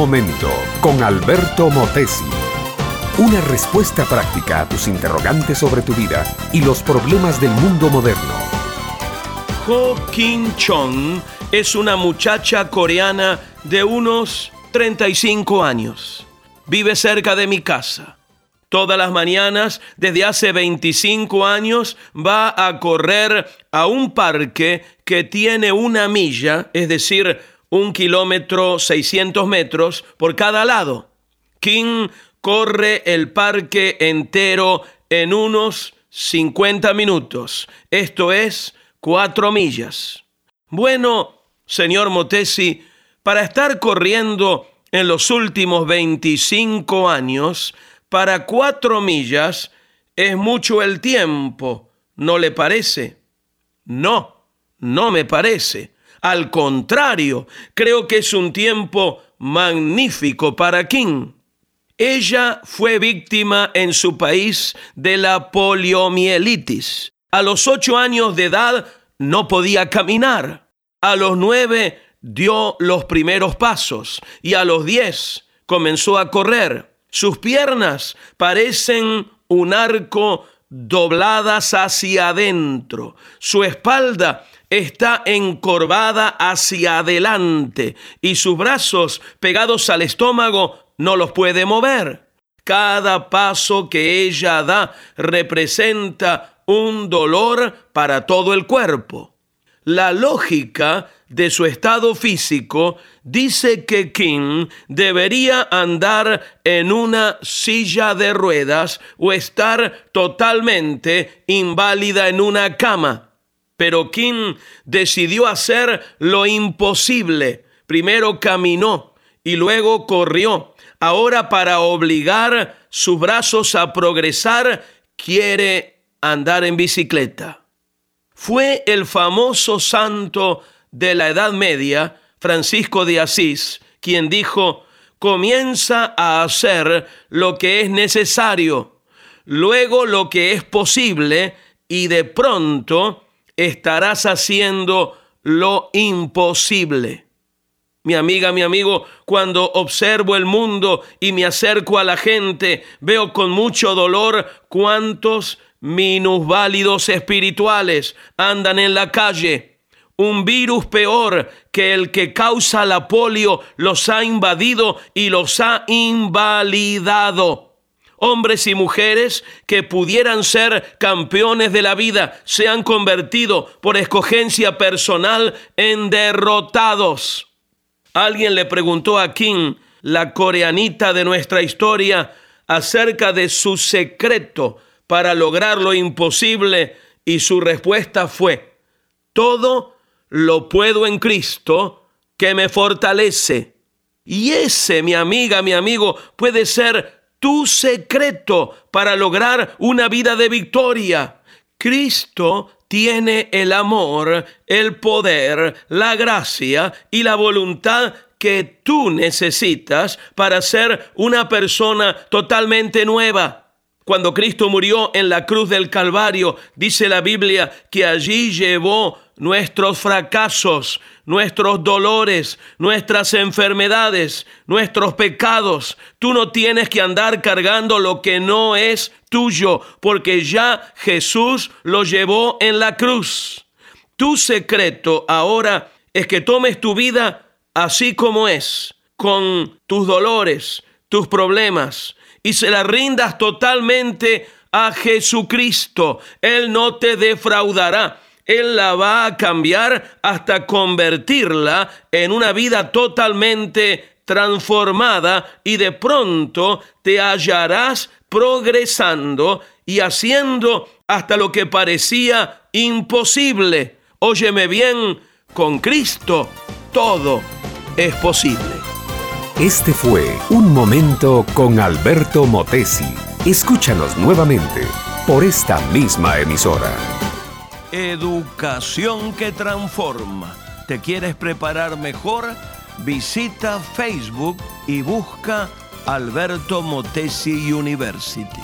momento con Alberto Motesi. Una respuesta práctica a tus interrogantes sobre tu vida y los problemas del mundo moderno. Ho Kim Chong es una muchacha coreana de unos 35 años. Vive cerca de mi casa. Todas las mañanas, desde hace 25 años, va a correr a un parque que tiene una milla, es decir, un kilómetro 600 metros por cada lado. King corre el parque entero en unos 50 minutos, esto es, cuatro millas. Bueno, señor Motesi, para estar corriendo en los últimos 25 años, para cuatro millas es mucho el tiempo, ¿no le parece? No, no me parece. Al contrario, creo que es un tiempo magnífico para King. Ella fue víctima en su país de la poliomielitis. A los ocho años de edad no podía caminar. A los nueve dio los primeros pasos y a los diez comenzó a correr. Sus piernas parecen un arco dobladas hacia adentro. Su espalda está encorvada hacia adelante y sus brazos pegados al estómago no los puede mover. Cada paso que ella da representa un dolor para todo el cuerpo. La lógica de su estado físico dice que King debería andar en una silla de ruedas o estar totalmente inválida en una cama. Pero Kim decidió hacer lo imposible. Primero caminó y luego corrió. Ahora para obligar sus brazos a progresar, quiere andar en bicicleta. Fue el famoso santo de la Edad Media, Francisco de Asís, quien dijo, comienza a hacer lo que es necesario, luego lo que es posible y de pronto estarás haciendo lo imposible. Mi amiga, mi amigo, cuando observo el mundo y me acerco a la gente, veo con mucho dolor cuántos minusválidos espirituales andan en la calle. Un virus peor que el que causa la polio los ha invadido y los ha invalidado hombres y mujeres que pudieran ser campeones de la vida se han convertido por escogencia personal en derrotados. Alguien le preguntó a King, la coreanita de nuestra historia, acerca de su secreto para lograr lo imposible y su respuesta fue, todo lo puedo en Cristo que me fortalece. Y ese, mi amiga, mi amigo, puede ser tu secreto para lograr una vida de victoria. Cristo tiene el amor, el poder, la gracia y la voluntad que tú necesitas para ser una persona totalmente nueva. Cuando Cristo murió en la cruz del Calvario, dice la Biblia que allí llevó nuestros fracasos, nuestros dolores, nuestras enfermedades, nuestros pecados. Tú no tienes que andar cargando lo que no es tuyo, porque ya Jesús lo llevó en la cruz. Tu secreto ahora es que tomes tu vida así como es, con tus dolores, tus problemas, y se la rindas totalmente a Jesucristo. Él no te defraudará. Él la va a cambiar hasta convertirla en una vida totalmente transformada y de pronto te hallarás progresando y haciendo hasta lo que parecía imposible. Óyeme bien, con Cristo todo es posible. Este fue Un Momento con Alberto Motesi. Escúchanos nuevamente por esta misma emisora. Educación que transforma. ¿Te quieres preparar mejor? Visita Facebook y busca Alberto Motesi University.